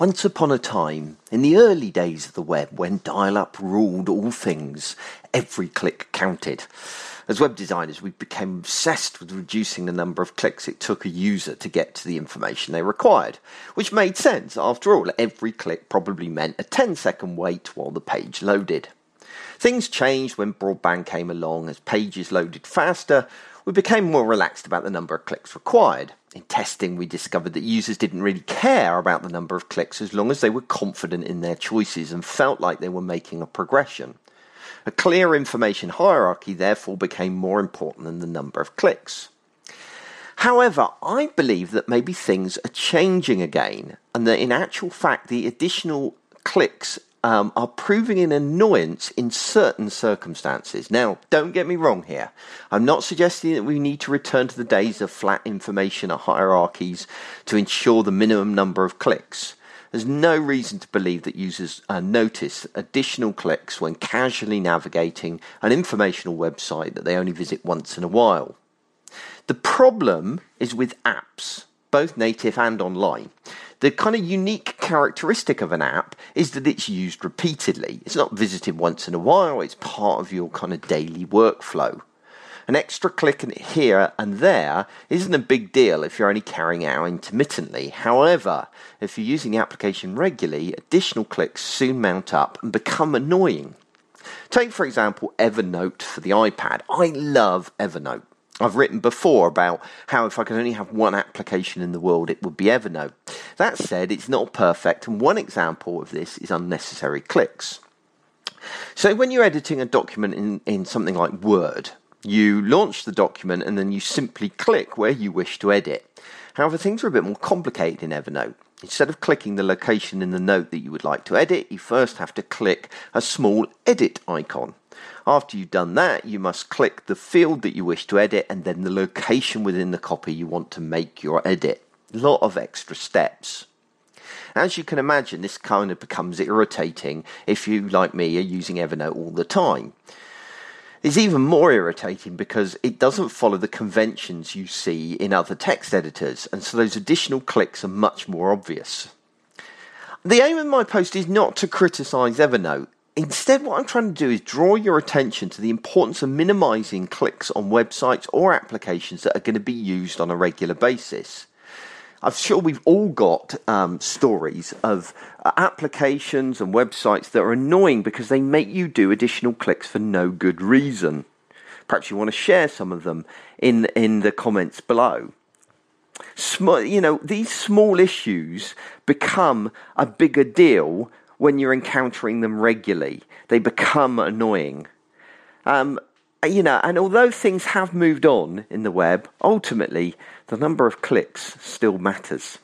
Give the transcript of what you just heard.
Once upon a time, in the early days of the web, when dial up ruled all things, every click counted. As web designers, we became obsessed with reducing the number of clicks it took a user to get to the information they required, which made sense. After all, every click probably meant a 10 second wait while the page loaded. Things changed when broadband came along. As pages loaded faster, we became more relaxed about the number of clicks required. In testing, we discovered that users didn't really care about the number of clicks as long as they were confident in their choices and felt like they were making a progression. A clear information hierarchy therefore became more important than the number of clicks. However, I believe that maybe things are changing again, and that in actual fact, the additional clicks um, are proving an annoyance in certain circumstances. Now, don't get me wrong here. I'm not suggesting that we need to return to the days of flat information or hierarchies to ensure the minimum number of clicks. There's no reason to believe that users uh, notice additional clicks when casually navigating an informational website that they only visit once in a while. The problem is with apps, both native and online. The kind of unique characteristic of an app is that it's used repeatedly. It's not visited once in a while, it's part of your kind of daily workflow. An extra click here and there isn't a big deal if you're only carrying out intermittently. However, if you're using the application regularly, additional clicks soon mount up and become annoying. Take, for example, Evernote for the iPad. I love Evernote. I've written before about how if I could only have one application in the world, it would be Evernote. That said, it's not perfect, and one example of this is unnecessary clicks. So, when you're editing a document in, in something like Word, you launch the document and then you simply click where you wish to edit. However, things are a bit more complicated in Evernote. Instead of clicking the location in the note that you would like to edit, you first have to click a small edit icon. After you've done that, you must click the field that you wish to edit and then the location within the copy you want to make your edit. Lot of extra steps. As you can imagine, this kind of becomes irritating if you, like me, are using Evernote all the time. It's even more irritating because it doesn't follow the conventions you see in other text editors, and so those additional clicks are much more obvious. The aim of my post is not to criticise Evernote. Instead, what I'm trying to do is draw your attention to the importance of minimizing clicks on websites or applications that are going to be used on a regular basis. I'm sure we've all got um, stories of uh, applications and websites that are annoying because they make you do additional clicks for no good reason. Perhaps you want to share some of them in in the comments below. Small, you know, these small issues become a bigger deal when you're encountering them regularly. They become annoying. Um, Uh, you know, and although things have moved on in the web, ultimately the number of clicks still matters.